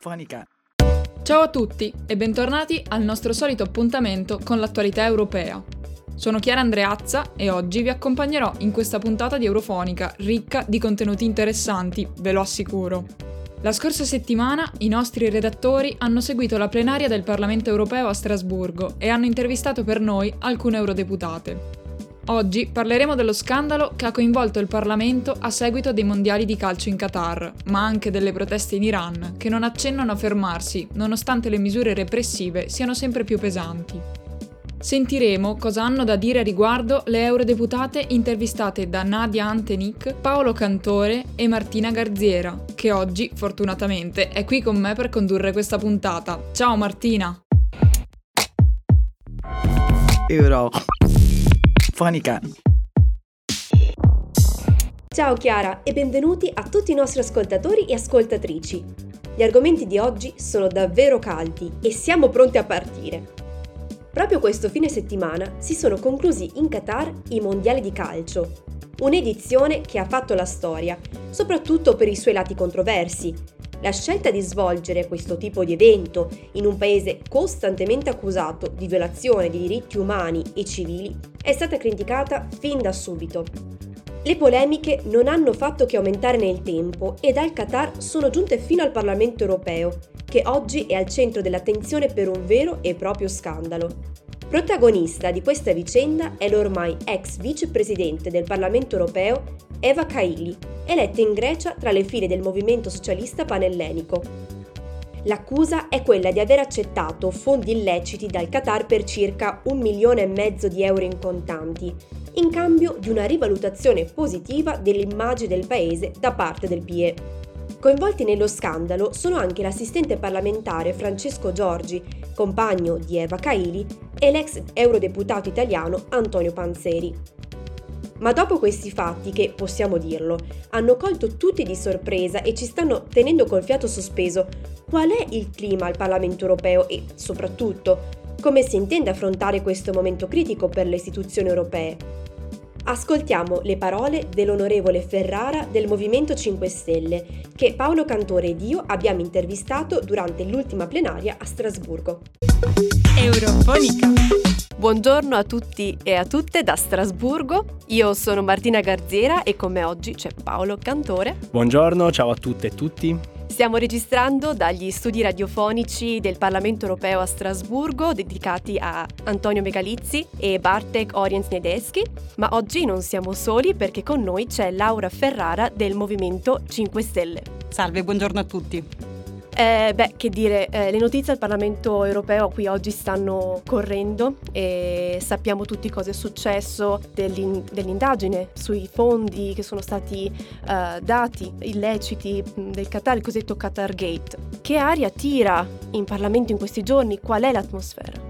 Eurofonica. Ciao a tutti e bentornati al nostro solito appuntamento con l'attualità europea. Sono Chiara Andreazza e oggi vi accompagnerò in questa puntata di Eurofonica ricca di contenuti interessanti, ve lo assicuro. La scorsa settimana i nostri redattori hanno seguito la plenaria del Parlamento europeo a Strasburgo e hanno intervistato per noi alcune eurodeputate. Oggi parleremo dello scandalo che ha coinvolto il Parlamento a seguito dei mondiali di calcio in Qatar, ma anche delle proteste in Iran, che non accennano a fermarsi, nonostante le misure repressive siano sempre più pesanti. Sentiremo cosa hanno da dire a riguardo le eurodeputate intervistate da Nadia Antenik, Paolo Cantore e Martina Garziera, che oggi, fortunatamente, è qui con me per condurre questa puntata. Ciao Martina! Euro. Fonica. Ciao Chiara e benvenuti a tutti i nostri ascoltatori e ascoltatrici. Gli argomenti di oggi sono davvero caldi e siamo pronti a partire. Proprio questo fine settimana si sono conclusi in Qatar i mondiali di calcio, un'edizione che ha fatto la storia, soprattutto per i suoi lati controversi, la scelta di svolgere questo tipo di evento in un paese costantemente accusato di violazione di diritti umani e civili è stata criticata fin da subito. Le polemiche non hanno fatto che aumentare nel tempo e dal Qatar sono giunte fino al Parlamento europeo, che oggi è al centro dell'attenzione per un vero e proprio scandalo. Protagonista di questa vicenda è l'ormai ex vicepresidente del Parlamento europeo Eva Kaili, eletta in Grecia tra le file del movimento socialista panellenico. L'accusa è quella di aver accettato fondi illeciti dal Qatar per circa un milione e mezzo di euro in contanti, in cambio di una rivalutazione positiva dell'immagine del paese da parte del PIE. Coinvolti nello scandalo sono anche l'assistente parlamentare Francesco Giorgi, compagno di Eva Kaili, e l'ex eurodeputato italiano Antonio Panzeri. Ma dopo questi fatti, che possiamo dirlo, hanno colto tutti di sorpresa e ci stanno tenendo col fiato sospeso, qual è il clima al Parlamento europeo e, soprattutto, come si intende affrontare questo momento critico per le istituzioni europee? Ascoltiamo le parole dell'onorevole Ferrara del Movimento 5 Stelle, che Paolo Cantore ed io abbiamo intervistato durante l'ultima plenaria a Strasburgo. Eurofonica. Buongiorno a tutti e a tutte da Strasburgo. Io sono Martina Garzera e con me oggi c'è Paolo Cantore. Buongiorno, ciao a tutte e tutti. Stiamo registrando dagli studi radiofonici del Parlamento europeo a Strasburgo dedicati a Antonio Megalizzi e Bartek Oriens Nedeschi, ma oggi non siamo soli perché con noi c'è Laura Ferrara del Movimento 5 Stelle. Salve, buongiorno a tutti. Eh, beh, che dire, eh, le notizie al Parlamento europeo qui oggi stanno correndo e sappiamo tutti cosa è successo dell'in- dell'indagine sui fondi che sono stati eh, dati illeciti del Qatar, il cosiddetto Qatar Gate. Che aria tira in Parlamento in questi giorni? Qual è l'atmosfera?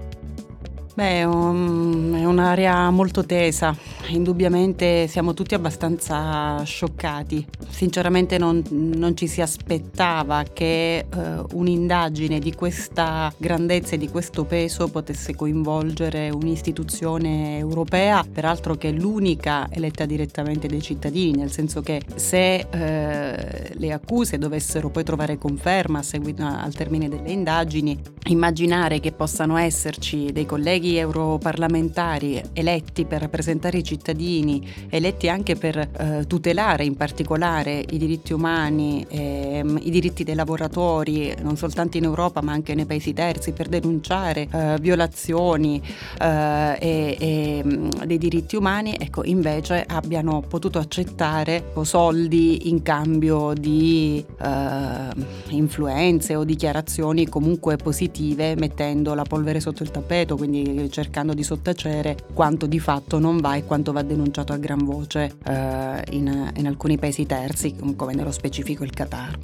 Beh, um, è un'area molto tesa, indubbiamente siamo tutti abbastanza scioccati. Sinceramente non, non ci si aspettava che uh, un'indagine di questa grandezza e di questo peso potesse coinvolgere un'istituzione europea, peraltro che è l'unica eletta direttamente dai cittadini, nel senso che se uh, le accuse dovessero poi trovare conferma a seguito al termine delle indagini, immaginare che possano esserci dei colleghi colleghi europarlamentari eletti per rappresentare i cittadini, eletti anche per eh, tutelare in particolare i diritti umani, ehm, i diritti dei lavoratori, non soltanto in Europa ma anche nei paesi terzi, per denunciare eh, violazioni eh, e, e, dei diritti umani, ecco, invece abbiano potuto accettare soldi in cambio di eh, influenze o dichiarazioni comunque positive mettendo la polvere sotto il tappeto, quindi cercando di sottacere quanto di fatto non va e quanto va denunciato a gran voce eh, in, in alcuni paesi terzi, come nello specifico il Qatar.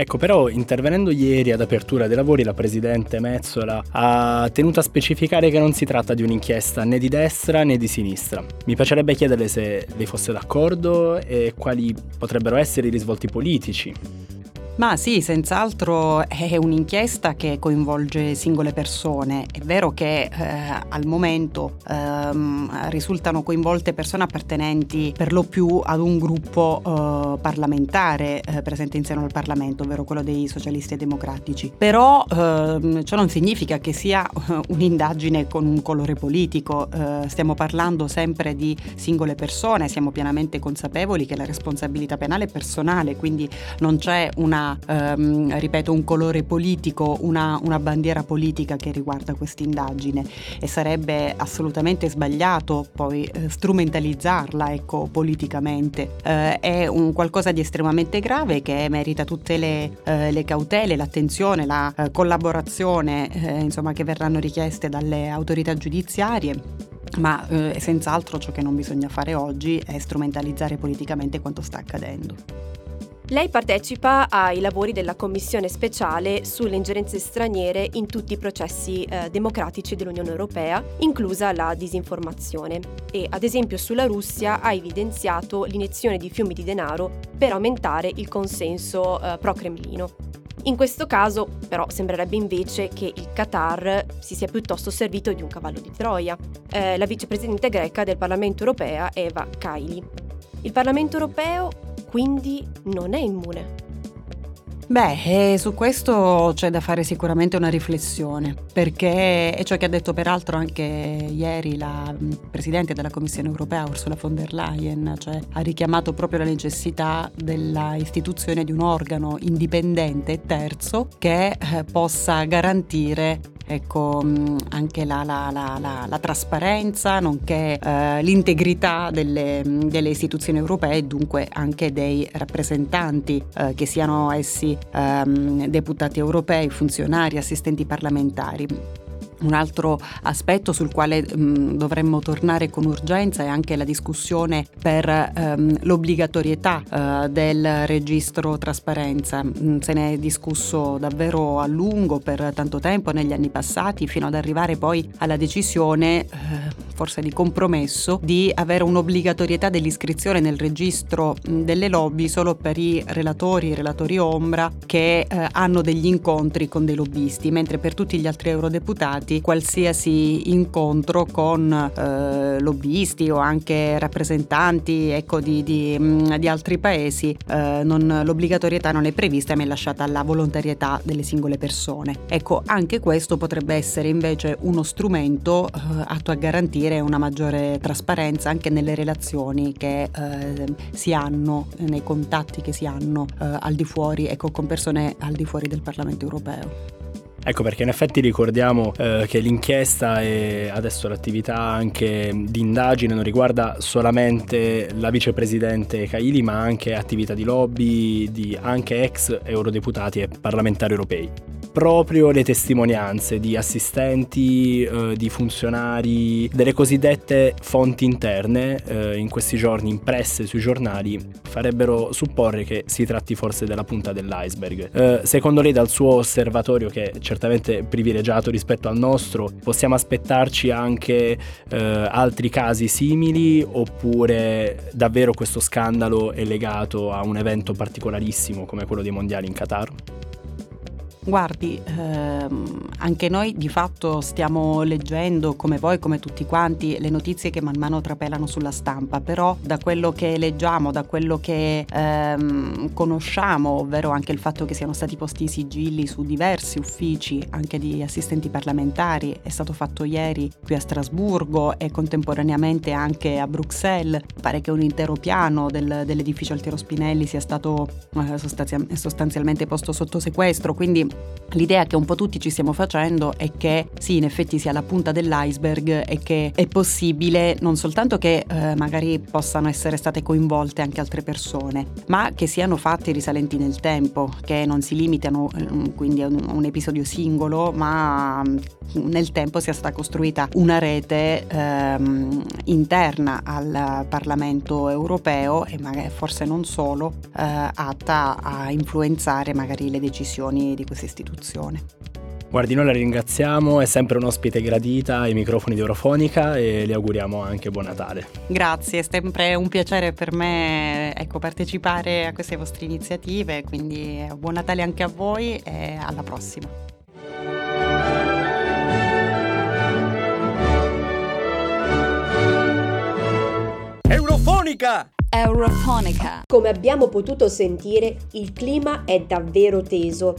Ecco, però intervenendo ieri ad apertura dei lavori la Presidente Mezzola ha tenuto a specificare che non si tratta di un'inchiesta né di destra né di sinistra. Mi piacerebbe chiederle se lei fosse d'accordo e quali potrebbero essere i risvolti politici ma sì, senz'altro è un'inchiesta che coinvolge singole persone. È vero che eh, al momento ehm, risultano coinvolte persone appartenenti per lo più ad un gruppo eh, parlamentare eh, presente in seno al Parlamento, ovvero quello dei socialisti e democratici. Però ehm, ciò non significa che sia eh, un'indagine con un colore politico. Eh, stiamo parlando sempre di singole persone, siamo pienamente consapevoli che la responsabilità penale è personale, quindi non c'è una ehm, ripeto, un colore politico, una, una, bandiera politica che riguarda questa indagine e sarebbe assolutamente sbagliato poi eh, strumentalizzarla ecco, politicamente. Eh, è un qualcosa di estremamente grave che merita tutte le, eh, le cautele, l'attenzione, la eh, collaborazione eh, insomma, che verranno richieste dalle autorità giudiziarie ma eh, senz'altro ciò che non bisogna fare oggi è strumentalizzare politicamente quanto sta accadendo. Lei partecipa ai lavori della Commissione speciale sulle ingerenze straniere in tutti i processi eh, democratici dell'Unione Europea, inclusa la disinformazione. E ad esempio sulla Russia ha evidenziato l'iniezione di fiumi di denaro per aumentare il consenso eh, pro-Cremlino. In questo caso, però, sembrerebbe invece che il Qatar si sia piuttosto servito di un cavallo di Troia, eh, la vicepresidente greca del Parlamento europeo Eva Kaili. Il Parlamento europeo quindi non è immune. Beh, su questo c'è da fare sicuramente una riflessione, perché è ciò che ha detto peraltro anche ieri la Presidente della Commissione europea Ursula von der Leyen, cioè ha richiamato proprio la necessità della istituzione di un organo indipendente e terzo che eh, possa garantire ecco, mm, anche la, la, la, la, trasparenza, nonché eh, l'integrità delle, mm, delle, istituzioni europee e dunque anche dei rappresentanti, eh, che siano essi ehm, deputati europei, funzionari, assistenti parlamentari. Un altro aspetto sul quale mh, mm, dovremmo tornare con urgenza è anche la discussione per ehm, l'obbligatorietà eh, del registro trasparenza. Mh, mm, se ne è discusso davvero a lungo per tanto tempo negli anni passati fino ad arrivare poi alla decisione, eh, forse di compromesso, di avere un'obbligatorietà dell'iscrizione nel registro mh, mm, delle lobby solo per i relatori, i relatori ombra che eh, hanno degli incontri con dei lobbisti, mentre per tutti gli altri eurodeputati evitati qualsiasi incontro con eh, lobbisti o anche rappresentanti ecco, di, di, mm, di, altri paesi, eh, non, l'obbligatorietà non è prevista ma è lasciata alla volontarietà delle singole persone. Ecco, anche questo potrebbe essere invece uno strumento eh, atto a garantire una maggiore trasparenza anche nelle relazioni che eh, si hanno, nei contatti che si hanno eh, al di fuori, ecco, con persone al di fuori del Parlamento europeo. Ecco perché in effetti ricordiamo eh, che l'inchiesta e adesso l'attività anche di indagine non riguarda solamente la vicepresidente Caili ma anche attività di lobby di anche ex eurodeputati e parlamentari europei proprio le testimonianze di assistenti, eh, di funzionari, delle cosiddette fonti interne eh, in questi giorni impresse sui giornali farebbero supporre che si tratti forse della punta dell'iceberg. Eh, secondo lei dal suo osservatorio che è certamente privilegiato rispetto al nostro, possiamo aspettarci anche eh, altri casi simili oppure davvero questo scandalo è legato a un evento particolarissimo come quello dei mondiali in Qatar? Guardi, ehm, anche noi di fatto stiamo leggendo, come voi, come tutti quanti, le notizie che man mano trapelano sulla stampa, però da quello che leggiamo, da quello che ehm, conosciamo, ovvero anche il fatto che siano stati posti i sigilli su diversi uffici, anche di assistenti parlamentari, è stato fatto ieri qui a Strasburgo e contemporaneamente anche a Bruxelles. Pare che un intero piano del, dell'edificio Altiero Spinelli sia stato eh, sostanzialmente posto sotto sequestro, quindi L'idea che un po' tutti ci stiamo facendo è che sì, in effetti sia la punta dell'iceberg e che è possibile non soltanto che eh, magari possano essere state coinvolte anche altre persone, ma che siano fatti risalenti nel tempo, che non si limitano eh, quindi a un, un, episodio singolo, ma mm, nel tempo sia stata costruita una rete ehm, interna al Parlamento europeo e magari forse non solo, eh, atta a influenzare magari le decisioni di istituzioni istituzione. Guardi, noi la ringraziamo, è sempre un ospite gradita ai microfoni di Eurofonica e le auguriamo anche buon Natale. Grazie, è sempre un piacere per me ecco, partecipare a queste vostre iniziative, quindi buon Natale anche a voi e alla prossima. Eurofonica! Eurofonica. Come abbiamo potuto sentire, il clima è davvero teso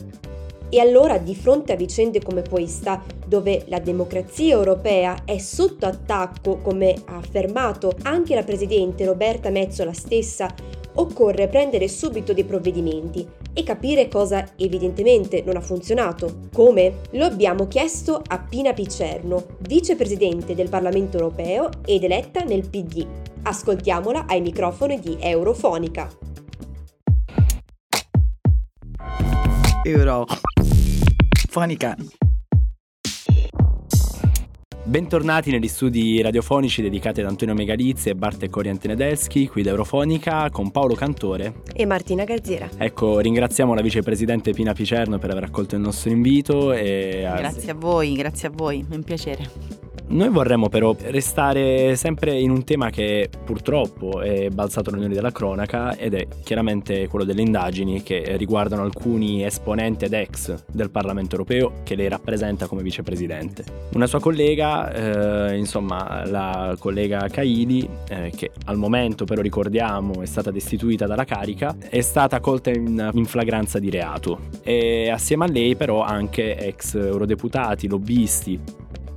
e allora di fronte a vicende come questa, dove la democrazia europea è sotto attacco, come ha affermato anche la Presidente Roberta Mezzola stessa, occorre prendere subito dei provvedimenti e capire cosa evidentemente non ha funzionato. Come? Lo abbiamo chiesto a Pina Picerno, vicepresidente del Parlamento europeo ed eletta nel PD. Ascoltiamola ai microfoni di Eurofonica. Euro Fonica. Bentornati negli studi radiofonici dedicati ad Antonio Megalizzi e Bartek Oriente qui da Eurofonica con Paolo Cantore e Martina Gazziera. Ecco, ringraziamo la vicepresidente Pina Picerno per aver accolto il nostro invito. E... Grazie a voi, grazie a voi, è un piacere. Noi vorremmo però restare sempre in un tema che purtroppo è balzato negli della cronaca ed è chiaramente quello delle indagini che riguardano alcuni esponenti ed ex del Parlamento europeo che lei rappresenta come vicepresidente. Una sua collega, eh, insomma la collega Caidi, eh, che al momento però ricordiamo è stata destituita dalla carica, è stata colta in, in flagranza di reato e assieme a lei però anche ex eurodeputati, lobbisti,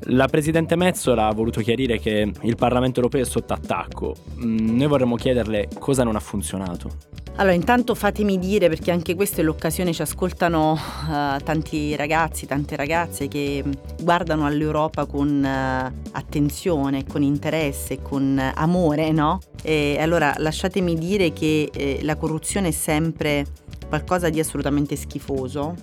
la Presidente Mezzola ha voluto chiarire che il Parlamento europeo è sotto attacco. Mm, noi vorremmo chiederle cosa non ha funzionato. Allora, intanto fatemi dire, perché anche questa è l'occasione, ci ascoltano uh, tanti ragazzi, tante ragazze che guardano all'Europa con uh, attenzione, con interesse, con uh, amore, no? E allora lasciatemi dire che eh, la corruzione è sempre qualcosa di assolutamente schifoso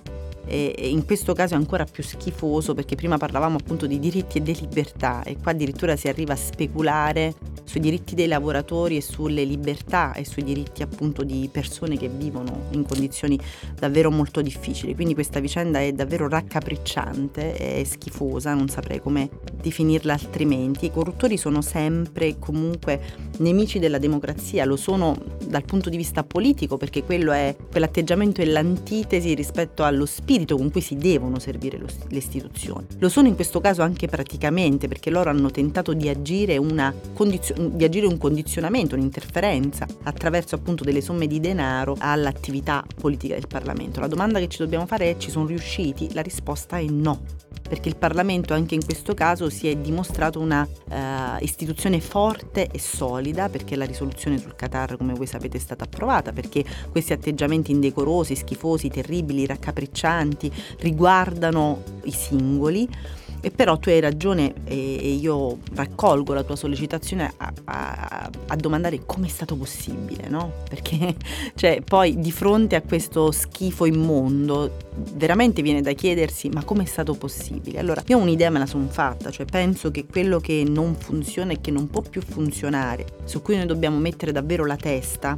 e in questo caso è ancora più schifoso perché prima parlavamo appunto di diritti e di libertà e qua addirittura si arriva a speculare sui diritti dei lavoratori e sulle libertà e sui diritti appunto di persone che vivono in condizioni davvero molto difficili. Quindi questa vicenda è davvero raccapricciante e schifosa, non saprei come definirla altrimenti. I corruttori sono sempre comunque nemici della democrazia, lo sono dal punto di vista politico perché quello è quell'atteggiamento è l'antitesi rispetto allo spirito con cui si devono servire lo, le istituzioni. Lo sono in questo caso anche praticamente perché loro hanno tentato di agire una condizione di agire un condizionamento, un'interferenza attraverso appunto delle somme di denaro all'attività politica del Parlamento. La domanda che ci dobbiamo fare è ci sono riusciti? La risposta è no perché il Parlamento anche in questo caso si è dimostrato una uh, istituzione forte e solida, perché la risoluzione sul Qatar, come voi sapete, è stata approvata, perché questi atteggiamenti indecorosi, schifosi, terribili, raccapriccianti riguardano i singoli e però tu hai ragione e, io raccolgo la tua sollecitazione a, a, a domandare come è stato possibile, no? Perché cioè, poi di fronte a questo schifo immondo veramente viene da chiedersi ma come è stato possibile? Allora io un'idea me la sono fatta, cioè penso che quello che non funziona e che non può più funzionare, su cui noi dobbiamo mettere davvero la testa,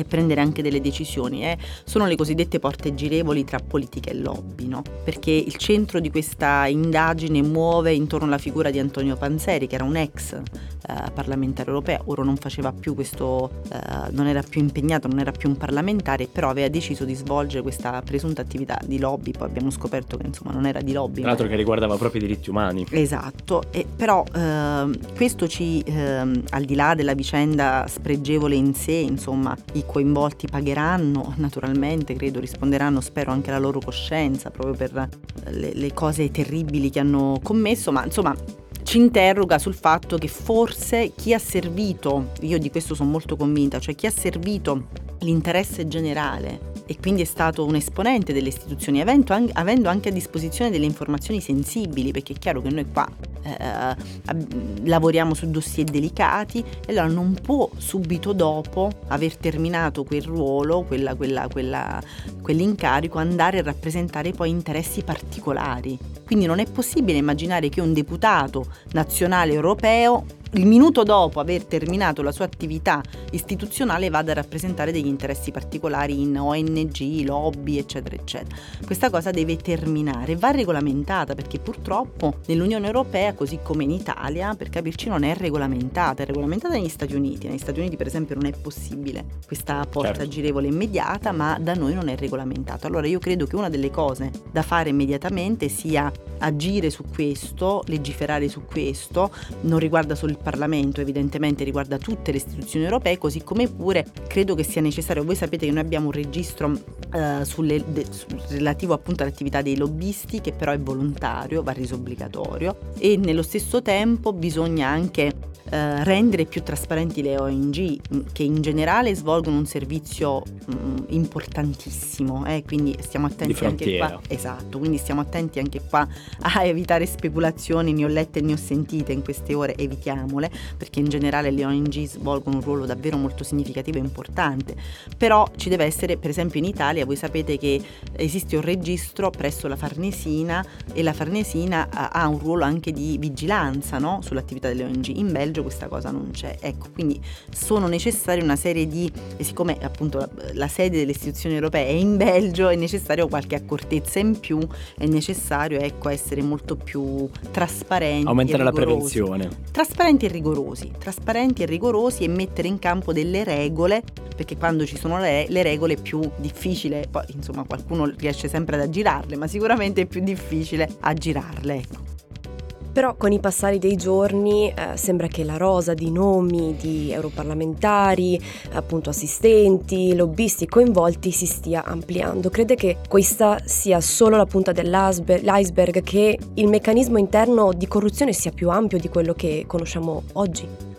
e prendere anche delle decisioni eh, sono le cosiddette porte girevoli tra politica e lobby, no? perché il centro di questa indagine muove intorno alla figura di Antonio Panzeri, che era un ex eh, parlamentare europeo, ora non faceva più questo, eh, non era più impegnato, non era più un parlamentare, però aveva deciso di svolgere questa presunta attività di lobby, poi abbiamo scoperto che insomma non era di lobby. Tra l'altro che riguardava proprio i diritti umani. Esatto, e, però ehm, questo ci, ehm, al di là della vicenda spregevole in sé, insomma, i coinvolti pagheranno, naturalmente, credo risponderanno, spero anche alla loro coscienza, proprio per le, le cose terribili che hanno commesso, ma insomma interroga sul fatto che forse chi ha servito, io di questo sono molto convinta, cioè chi ha servito l'interesse generale e quindi è stato un esponente delle istituzioni, avendo anche a disposizione delle informazioni sensibili, perché è chiaro che noi qua eh, lavoriamo su dossier delicati e allora non può subito dopo aver terminato quel ruolo, quella, quella, quella, quell'incarico, andare a rappresentare poi interessi particolari. Quindi non è possibile immaginare che un deputato nazionale europeo il minuto dopo aver terminato la sua attività istituzionale vada a rappresentare degli interessi particolari in ONG, lobby, eccetera, eccetera. Questa cosa deve terminare, va regolamentata perché purtroppo nell'Unione Europea, così come in Italia, per capirci non è regolamentata, è regolamentata negli Stati Uniti. Negli Stati Uniti, per esempio, non è possibile questa porta certo. girevole immediata, ma da noi non è regolamentata. Allora io credo che una delle cose da fare immediatamente sia agire su questo, legiferare su questo, non riguarda solo il Parlamento, evidentemente riguarda tutte le istituzioni europee, così come pure credo che sia necessario, voi sapete che noi abbiamo un registro eh, sulle, de, su, relativo appunto all'attività dei lobbisti che però è volontario, va reso obbligatorio. E nello stesso tempo bisogna anche eh, rendere più trasparenti le ONG mm, che in generale svolgono un servizio mh, mm, importantissimo, eh, quindi stiamo attenti anche qua. Esatto, quindi stiamo attenti anche qua a evitare speculazioni, ne ho lette e ne ho sentite in queste ore, evitiamole, perché in generale le ONG svolgono un ruolo davvero molto significativo e importante. Però ci deve essere, per esempio in Italia, voi sapete che esiste un registro presso la Farnesina e la Farnesina ha un ruolo anche di vigilanza no? sull'attività delle ONG. In Belgio Belgio questa cosa non c'è. Ecco, quindi sono necessarie una serie di, e siccome appunto la, la sede delle istituzioni europee è in Belgio, è necessario qualche accortezza in più, è necessario ecco, essere molto più trasparenti. Aumentare la prevenzione. Trasparenti e rigorosi, trasparenti e rigorosi e mettere in campo delle regole, perché quando ci sono le, le regole è più difficile, poi insomma qualcuno riesce sempre ad aggirarle, ma sicuramente è più difficile aggirarle. Ecco. Però con i passari dei giorni eh, sembra che la rosa di nomi di europarlamentari, appunto assistenti, lobbisti coinvolti si stia ampliando. Crede che questa sia solo la punta dell'iceberg, che il meccanismo interno di corruzione sia più ampio di quello che conosciamo oggi?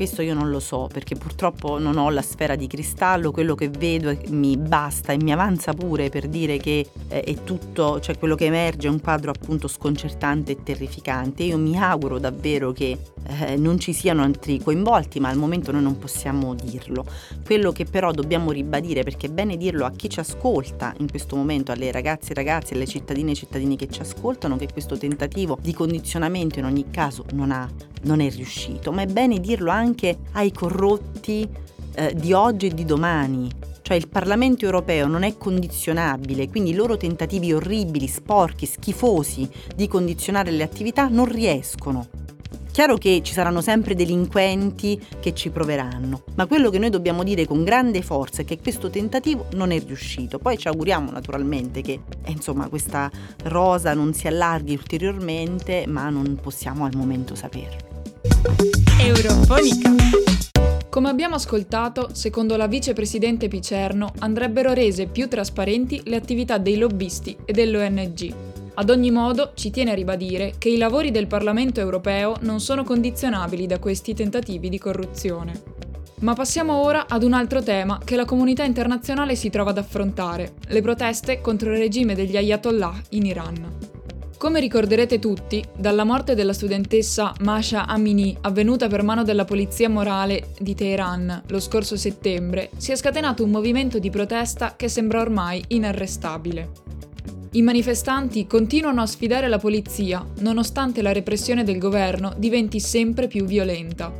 Questo io non lo so perché purtroppo non ho la sfera di cristallo, quello che vedo mi basta e mi avanza pure per dire che eh, è tutto, cioè quello che emerge è un quadro appunto sconcertante e terrificante. Io mi auguro davvero che eh, non ci siano altri coinvolti, ma al momento noi non possiamo dirlo. Quello che però dobbiamo ribadire, perché è bene dirlo a chi ci ascolta in questo momento, alle ragazze e ragazzi, alle cittadine e cittadini che ci ascoltano, che questo tentativo di condizionamento in ogni caso non, ha, non è riuscito, ma è bene dirlo anche ai corrotti eh, di oggi e di domani, cioè il Parlamento europeo non è condizionabile, quindi i loro tentativi orribili, sporchi, schifosi di condizionare le attività non riescono. Chiaro che ci saranno sempre delinquenti che ci proveranno, ma quello che noi dobbiamo dire con grande forza è che questo tentativo non è riuscito. Poi ci auguriamo naturalmente che eh, insomma, questa rosa non si allarghi ulteriormente, ma non possiamo al momento saperlo. Eurofonica. Come abbiamo ascoltato, secondo la vicepresidente Picerno andrebbero rese più trasparenti le attività dei lobbisti e dell'ONG. Ad ogni modo, ci tiene a ribadire che i lavori del Parlamento europeo non sono condizionabili da questi tentativi di corruzione. Ma passiamo ora ad un altro tema che la comunità internazionale si trova ad affrontare, le proteste contro il regime degli ayatollah in Iran. Come ricorderete tutti, dalla morte della studentessa Masha Amini, avvenuta per mano della polizia morale di Teheran lo scorso settembre, si è scatenato un movimento di protesta che sembra ormai inarrestabile. I manifestanti continuano a sfidare la polizia, nonostante la repressione del governo diventi sempre più violenta.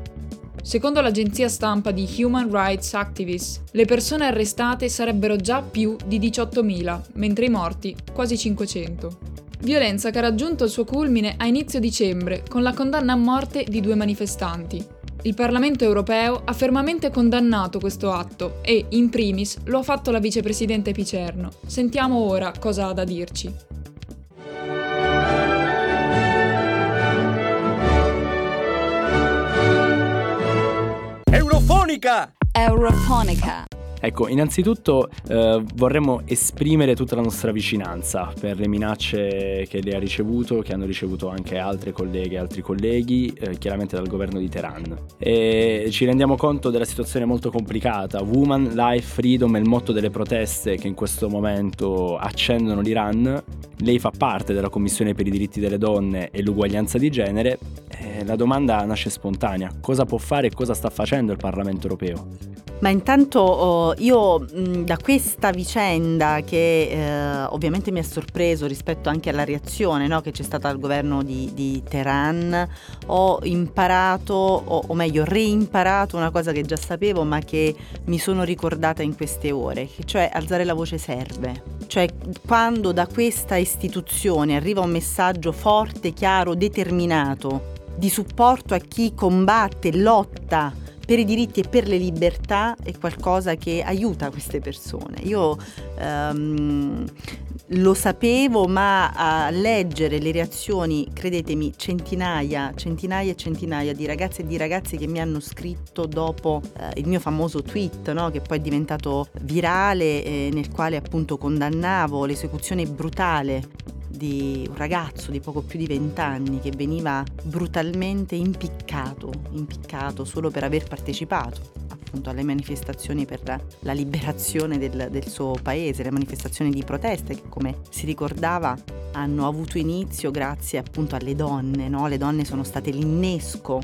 Secondo l'agenzia stampa di Human Rights Activists, le persone arrestate sarebbero già più di 18.000, mentre i morti quasi 500. Violenza che ha raggiunto il suo culmine a inizio dicembre con la condanna a morte di due manifestanti, il Parlamento europeo ha fermamente condannato questo atto e, in primis, lo ha fatto la vicepresidente Picerno. Sentiamo ora cosa ha da dirci. Eurofonica! Eurofonica. Ecco, innanzitutto eh, vorremmo esprimere tutta la nostra vicinanza per le minacce che lei ha ricevuto, che hanno ricevuto anche altre colleghe e altri colleghi, eh, chiaramente dal governo di Teheran. E ci rendiamo conto della situazione molto complicata. Woman, Life, Freedom è il motto delle proteste che in questo momento accendono l'Iran. Lei fa parte della Commissione per i diritti delle donne e l'uguaglianza di genere. E la domanda nasce spontanea. Cosa può fare e cosa sta facendo il Parlamento europeo? Ma intanto oh, io mh, da questa vicenda che eh, ovviamente mi ha sorpreso rispetto anche alla reazione no, che c'è stata al governo di, di Teheran, ho imparato, o, o, meglio reimparato una cosa che già sapevo ma che mi sono ricordata in queste ore, cioè alzare la voce serve. Cioè quando da questa istituzione arriva un messaggio forte, chiaro, determinato di supporto a chi combatte, lotta per i diritti e per le libertà è qualcosa che aiuta queste persone. Io um, lo sapevo, ma a leggere le reazioni, credetemi, centinaia, centinaia e centinaia di ragazze e di ragazzi che mi hanno scritto dopo eh, il mio famoso tweet, no? che poi è diventato virale, eh, nel quale appunto condannavo l'esecuzione brutale di un ragazzo di poco più di vent'anni che veniva brutalmente impiccato, impiccato solo per aver partecipato appunto alle manifestazioni per la liberazione del, del suo paese, le manifestazioni di proteste che come si ricordava hanno avuto inizio grazie appunto alle donne, no? le donne sono state l'innesco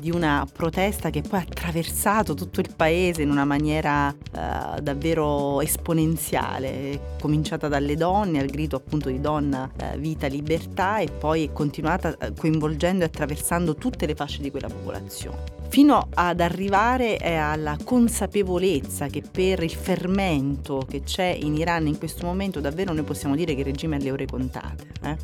di una protesta che poi ha attraversato tutto il paese in una maniera uh, davvero esponenziale, cominciata dalle donne al grido appunto di donna, uh, vita, libertà e poi è continuata eh, coinvolgendo e attraversando tutte le fasce di quella popolazione fino ad arrivare alla consapevolezza che per il fermento che c'è in Iran in questo momento davvero noi possiamo dire che il regime ha le ore contate. Eh?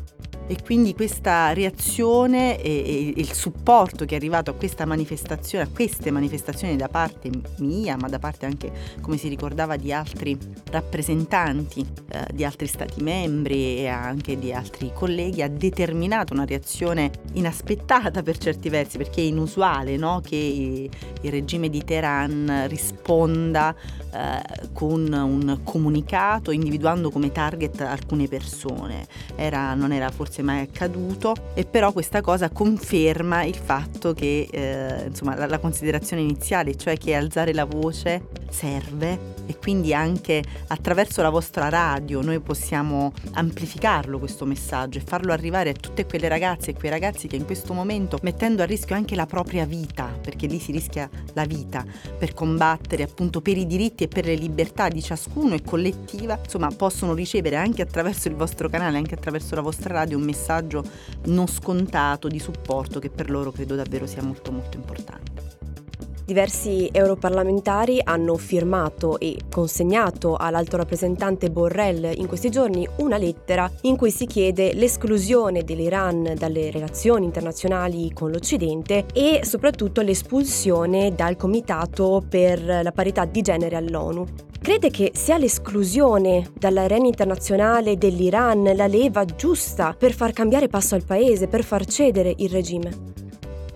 E quindi questa reazione e, e, il supporto che è arrivato a questa manifestazione, a queste manifestazioni da parte mia, ma da parte anche, come si ricordava, di altri rappresentanti eh, di altri stati membri e anche di altri colleghi, ha determinato una reazione inaspettata per certi versi, perché è inusuale no? che il regime di Teheran risponda eh, con un comunicato individuando come target alcune persone. Era, non era forse mai accaduto e però questa cosa conferma il fatto che eh, insomma, la, la considerazione iniziale, cioè che alzare la voce serve e quindi anche attraverso la vostra radio noi possiamo amplificarlo questo messaggio e farlo arrivare a tutte quelle ragazze e quei ragazzi che in questo momento mettendo a rischio anche la propria vita, perché lì si rischia la vita per combattere appunto per i diritti diritti e per le libertà di ciascuno e collettiva, insomma, possono ricevere anche attraverso il vostro canale, anche attraverso la vostra radio, un messaggio non scontato di supporto che per loro credo davvero sia molto molto importante. Diversi europarlamentari hanno firmato e consegnato all'alto rappresentante Borrell in questi giorni una lettera in cui si chiede l'esclusione dell'Iran dalle relazioni internazionali con l'Occidente e soprattutto l'espulsione dal Comitato per la parità di genere all'ONU. Crede che sia l'esclusione dall'arena internazionale dell'Iran la leva giusta per far cambiare passo al paese, per far cedere il regime?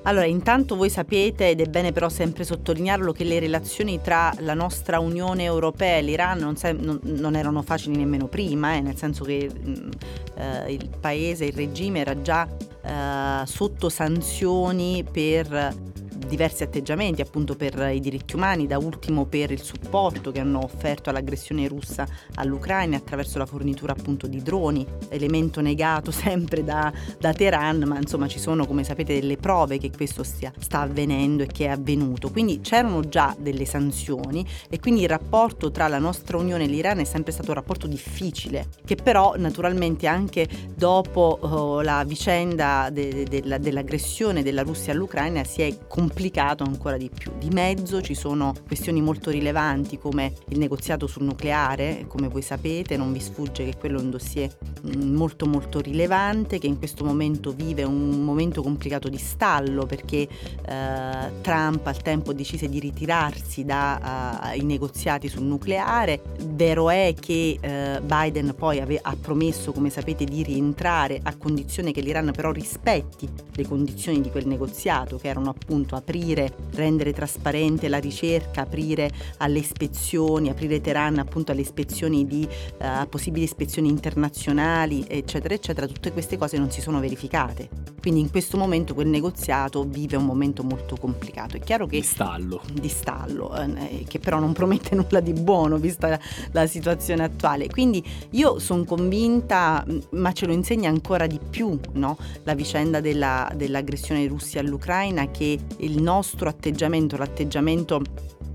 Allora, intanto voi sapete, ed è bene però sempre sottolinearlo, che le relazioni tra la nostra Unione Europea e l'Iran non, se- non, non erano facili nemmeno prima, eh, nel senso che mh, mm, eh, il paese, il regime era già eh, sotto sanzioni per diversi atteggiamenti appunto per i diritti umani, da ultimo per il supporto che hanno offerto all'aggressione russa all'Ucraina attraverso la fornitura appunto di droni, elemento negato sempre da, da Teheran, ma insomma ci sono come sapete delle prove che questo stia, sta avvenendo e che è avvenuto. Quindi c'erano già delle sanzioni e quindi il rapporto tra la nostra Unione e l'Iran è sempre stato un rapporto difficile, che però naturalmente anche dopo oh, la vicenda de, de, de, dell'aggressione della Russia all'Ucraina si è complicato complicato ancora di più. Di mezzo ci sono questioni molto rilevanti come il negoziato sul nucleare, come voi sapete non vi sfugge che quello è un dossier mm, molto molto rilevante che in questo momento vive un momento complicato di stallo perché eh, Trump al tempo decise di ritirarsi dai uh, negoziati sul nucleare. Vero è che eh, Biden poi ave- ha promesso, come sapete, di rientrare a condizione che l'Iran però rispetti le condizioni di quel negoziato che erano appunto aprire, rendere trasparente la ricerca, aprire alle ispezioni, aprire Teheran appunto alle ispezioni di uh, possibili ispezioni internazionali, eccetera, eccetera, tutte queste cose non si sono verificate. Quindi in questo momento quel negoziato vive un momento molto complicato. È chiaro che... Di stallo. Di stallo, eh, che però non promette nulla di buono vista la, la situazione attuale. Quindi io sono convinta, ma ce lo insegna ancora di più no? la vicenda della, dell'aggressione russia all'Ucraina, che il nostro atteggiamento, l'atteggiamento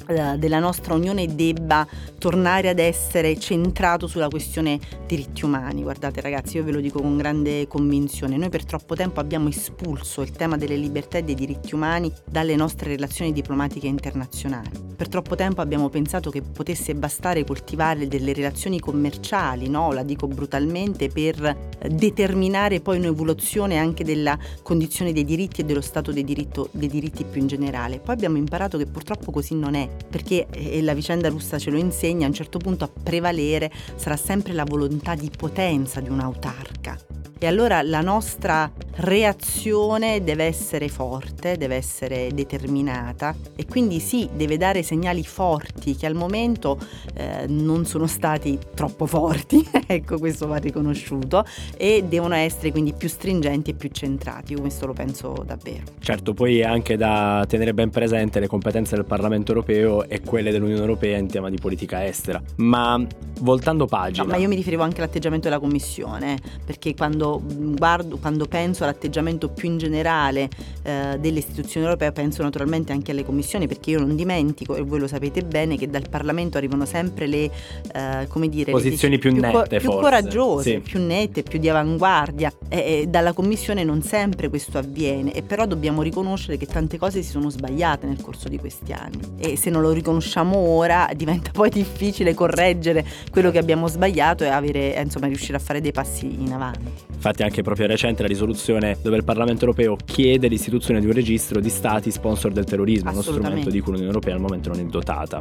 della nostra Unione debba tornare ad essere centrato sulla questione diritti umani. Guardate ragazzi, io ve lo dico con grande convinzione, noi per troppo tempo abbiamo espulso il tema delle libertà e dei diritti umani dalle nostre relazioni diplomatiche internazionali. Per troppo tempo abbiamo pensato che potesse bastare coltivare delle relazioni commerciali, no? la dico brutalmente, per determinare poi un'evoluzione anche della condizione dei diritti e dello stato dei, diritto, dei diritti più in generale. Poi abbiamo imparato che purtroppo così non è perché e la vicenda russa ce lo insegna, a un certo punto a prevalere sarà sempre la volontà di potenza di un'autarca. E allora la nostra reazione deve essere forte, deve essere determinata e quindi sì, deve dare segnali forti che al momento eh, non sono stati troppo forti, ecco questo va riconosciuto, e devono essere quindi più stringenti e più centrati, questo lo penso davvero. Certo, poi è anche da tenere ben presente le competenze del Parlamento europeo e quelle dell'Unione Europea in tema di politica estera, ma voltando pagina... No, ma io mi riferivo anche all'atteggiamento della Commissione, perché quando guardo, quando penso all'atteggiamamento più in generale eh, delle istituzioni europee, penso naturalmente anche alle commissioni, perché io non dimentico, e voi lo sapete bene, che dal Parlamento arrivano sempre le, eh, come dire, posizioni le, più, più nette, più forse. coraggiose, sì. più nette, più di avanguardia. E, e dalla commissione non sempre questo avviene, e però dobbiamo riconoscere che tante cose si sono sbagliate nel corso di questi anni. E se non lo riconosciamo ora, diventa poi difficile correggere quello che abbiamo sbagliato e avere, insomma, riuscire a fare dei passi in avanti. Infatti anche proprio recente la risoluzione dove il Parlamento europeo chiede l'istituzione di un registro di stati sponsor del terrorismo, uno strumento di cui l'Unione europea al momento non è dotata.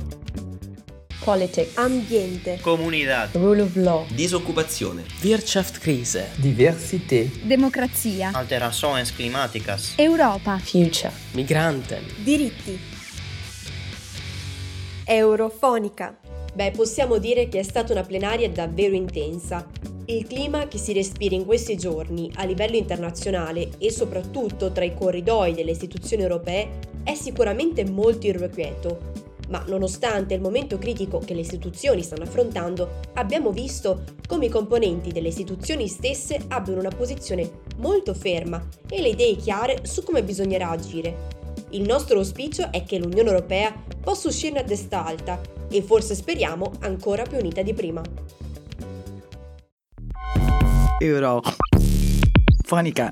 Politics, ambiente, comunità, rule of law, disoccupazione, Wirtschaftskrise, diversità, democrazia, alterações climáticas, Europa, future, migranten, diritti. Eurofonica. Beh, possiamo dire che è stata una plenaria davvero intensa. Il clima che si respira in questi giorni a livello internazionale e soprattutto tra i corridoi delle istituzioni europee è sicuramente molto irrequieto. Ma nonostante il momento critico che le istituzioni stanno affrontando, abbiamo visto come i componenti delle istituzioni stesse abbiano una posizione molto ferma e le idee chiare su come bisognerà agire. Il nostro auspicio è che l'Unione Europea possa uscirne a testa alta e forse speriamo ancora più unita di prima. Euro. Fonica.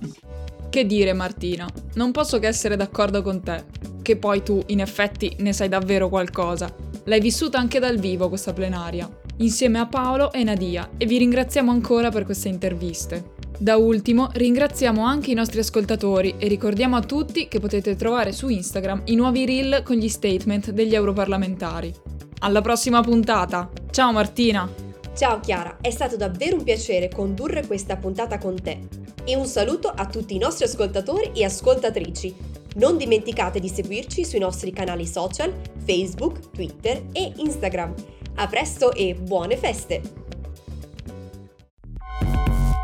Che dire Martina, non posso che essere d'accordo con te, che poi tu in effetti ne sai davvero qualcosa. L'hai vissuta anche dal vivo questa plenaria, insieme a Paolo e Nadia e vi ringraziamo ancora per queste interviste. Da ultimo ringraziamo anche i nostri ascoltatori e ricordiamo a tutti che potete trovare su Instagram i nuovi reel con gli statement degli europarlamentari. Alla prossima puntata! Ciao Martina! Ciao Chiara, è stato davvero un piacere condurre questa puntata con te. E un saluto a tutti i nostri ascoltatori e ascoltatrici. Non dimenticate di seguirci sui nostri canali social, Facebook, Twitter e Instagram. A presto e buone feste!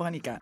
Fonica.